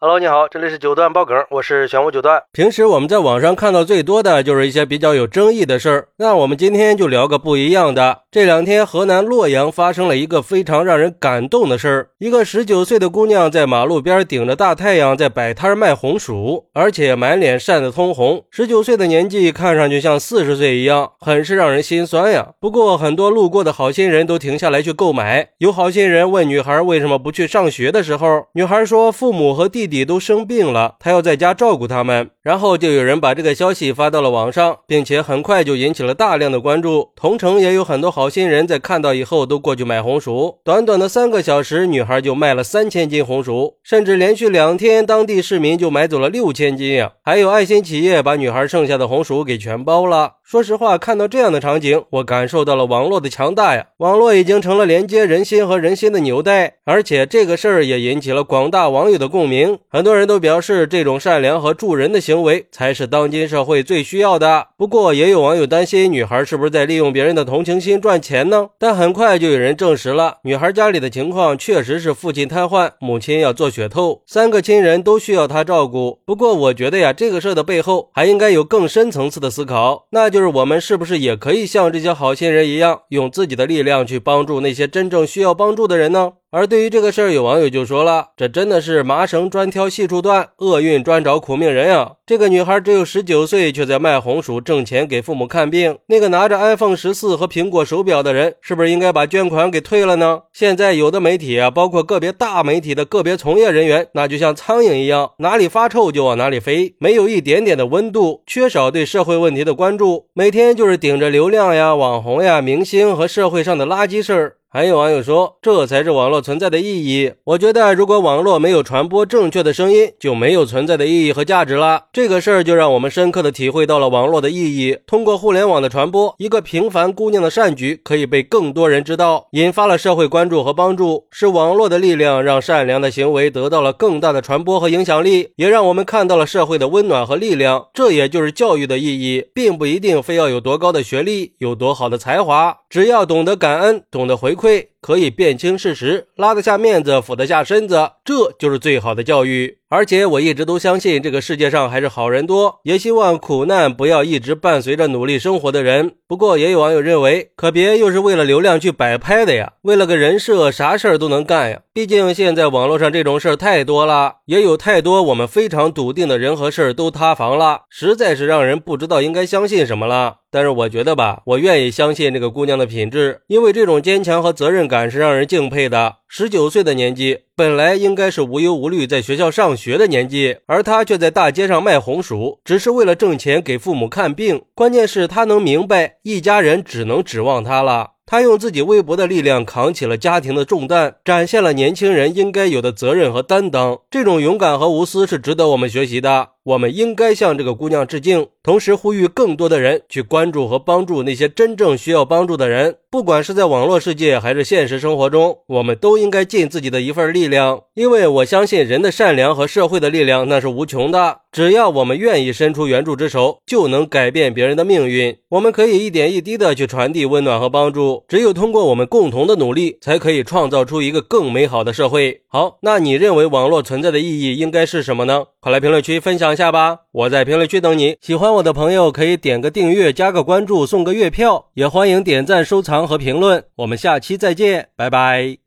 Hello，你好，这里是九段爆梗，我是玄武九段。平时我们在网上看到最多的就是一些比较有争议的事儿，那我们今天就聊个不一样的。这两天河南洛阳发生了一个非常让人感动的事儿，一个十九岁的姑娘在马路边顶着大太阳在摆摊卖红薯，而且满脸晒得通红。十九岁的年纪看上去像四十岁一样，很是让人心酸呀。不过很多路过的好心人都停下来去购买。有好心人问女孩为什么不去上学的时候，女孩说父母和弟。弟都生病了，她要在家照顾他们。然后就有人把这个消息发到了网上，并且很快就引起了大量的关注。同城也有很多好好心人在看到以后都过去买红薯。短短的三个小时，女孩就卖了三千斤红薯，甚至连续两天，当地市民就买走了六千斤呀！还有爱心企业把女孩剩下的红薯给全包了。说实话，看到这样的场景，我感受到了网络的强大呀！网络已经成了连接人心和人心的纽带，而且这个事儿也引起了广大网友的共鸣。很多人都表示，这种善良和助人的行为才是当今社会最需要的。不过，也有网友担心，女孩是不是在利用别人的同情心赚钱呢？但很快就有人证实了，女孩家里的情况确实是父亲瘫痪，母亲要做血透，三个亲人都需要她照顾。不过，我觉得呀，这个事儿的背后还应该有更深层次的思考，那就。就是我们是不是也可以像这些好心人一样，用自己的力量去帮助那些真正需要帮助的人呢？而对于这个事儿，有网友就说了：“这真的是麻绳专挑细处断，厄运专找苦命人呀！这个女孩只有十九岁，却在卖红薯挣钱给父母看病。那个拿着 iPhone 十四和苹果手表的人，是不是应该把捐款给退了呢？”现在有的媒体啊，包括个别大媒体的个别从业人员，那就像苍蝇一样，哪里发臭就往哪里飞，没有一点点的温度，缺少对社会问题的关注，每天就是顶着流量呀、网红呀、明星和社会上的垃圾事儿。还有网友说，这才是网络存在的意义。我觉得，如果网络没有传播正确的声音，就没有存在的意义和价值了。这个事儿就让我们深刻的体会到了网络的意义。通过互联网的传播，一个平凡姑娘的善举可以被更多人知道，引发了社会关注和帮助。是网络的力量让善良的行为得到了更大的传播和影响力，也让我们看到了社会的温暖和力量。这也就是教育的意义，并不一定非要有多高的学历，有多好的才华，只要懂得感恩，懂得回。馈可以辨清事实，拉得下面子，俯得下身子，这就是最好的教育。而且我一直都相信，这个世界上还是好人多，也希望苦难不要一直伴随着努力生活的人。不过，也有网友认为，可别又是为了流量去摆拍的呀，为了个人设，啥事儿都能干呀。毕竟现在网络上这种事儿太多了，也有太多我们非常笃定的人和事儿都塌房了，实在是让人不知道应该相信什么了。但是我觉得吧，我愿意相信这个姑娘的品质，因为这种坚强和责任感是让人敬佩的。十九岁的年纪，本来应该是无忧无虑在学校上学的年纪，而他却在大街上卖红薯，只是为了挣钱给父母看病。关键是，他能明白，一家人只能指望他了。他用自己微薄的力量扛起了家庭的重担，展现了年轻人应该有的责任和担当。这种勇敢和无私是值得我们学习的。我们应该向这个姑娘致敬，同时呼吁更多的人去关注和帮助那些真正需要帮助的人。不管是在网络世界还是现实生活中，我们都应该尽自己的一份力量。因为我相信人的善良和社会的力量那是无穷的。只要我们愿意伸出援助之手，就能改变别人的命运。我们可以一点一滴的去传递温暖和帮助。只有通过我们共同的努力，才可以创造出一个更美好的社会。好，那你认为网络存在的意义应该是什么呢？快来评论区分享。下吧，我在评论区等你。喜欢我的朋友可以点个订阅、加个关注、送个月票，也欢迎点赞、收藏和评论。我们下期再见，拜拜。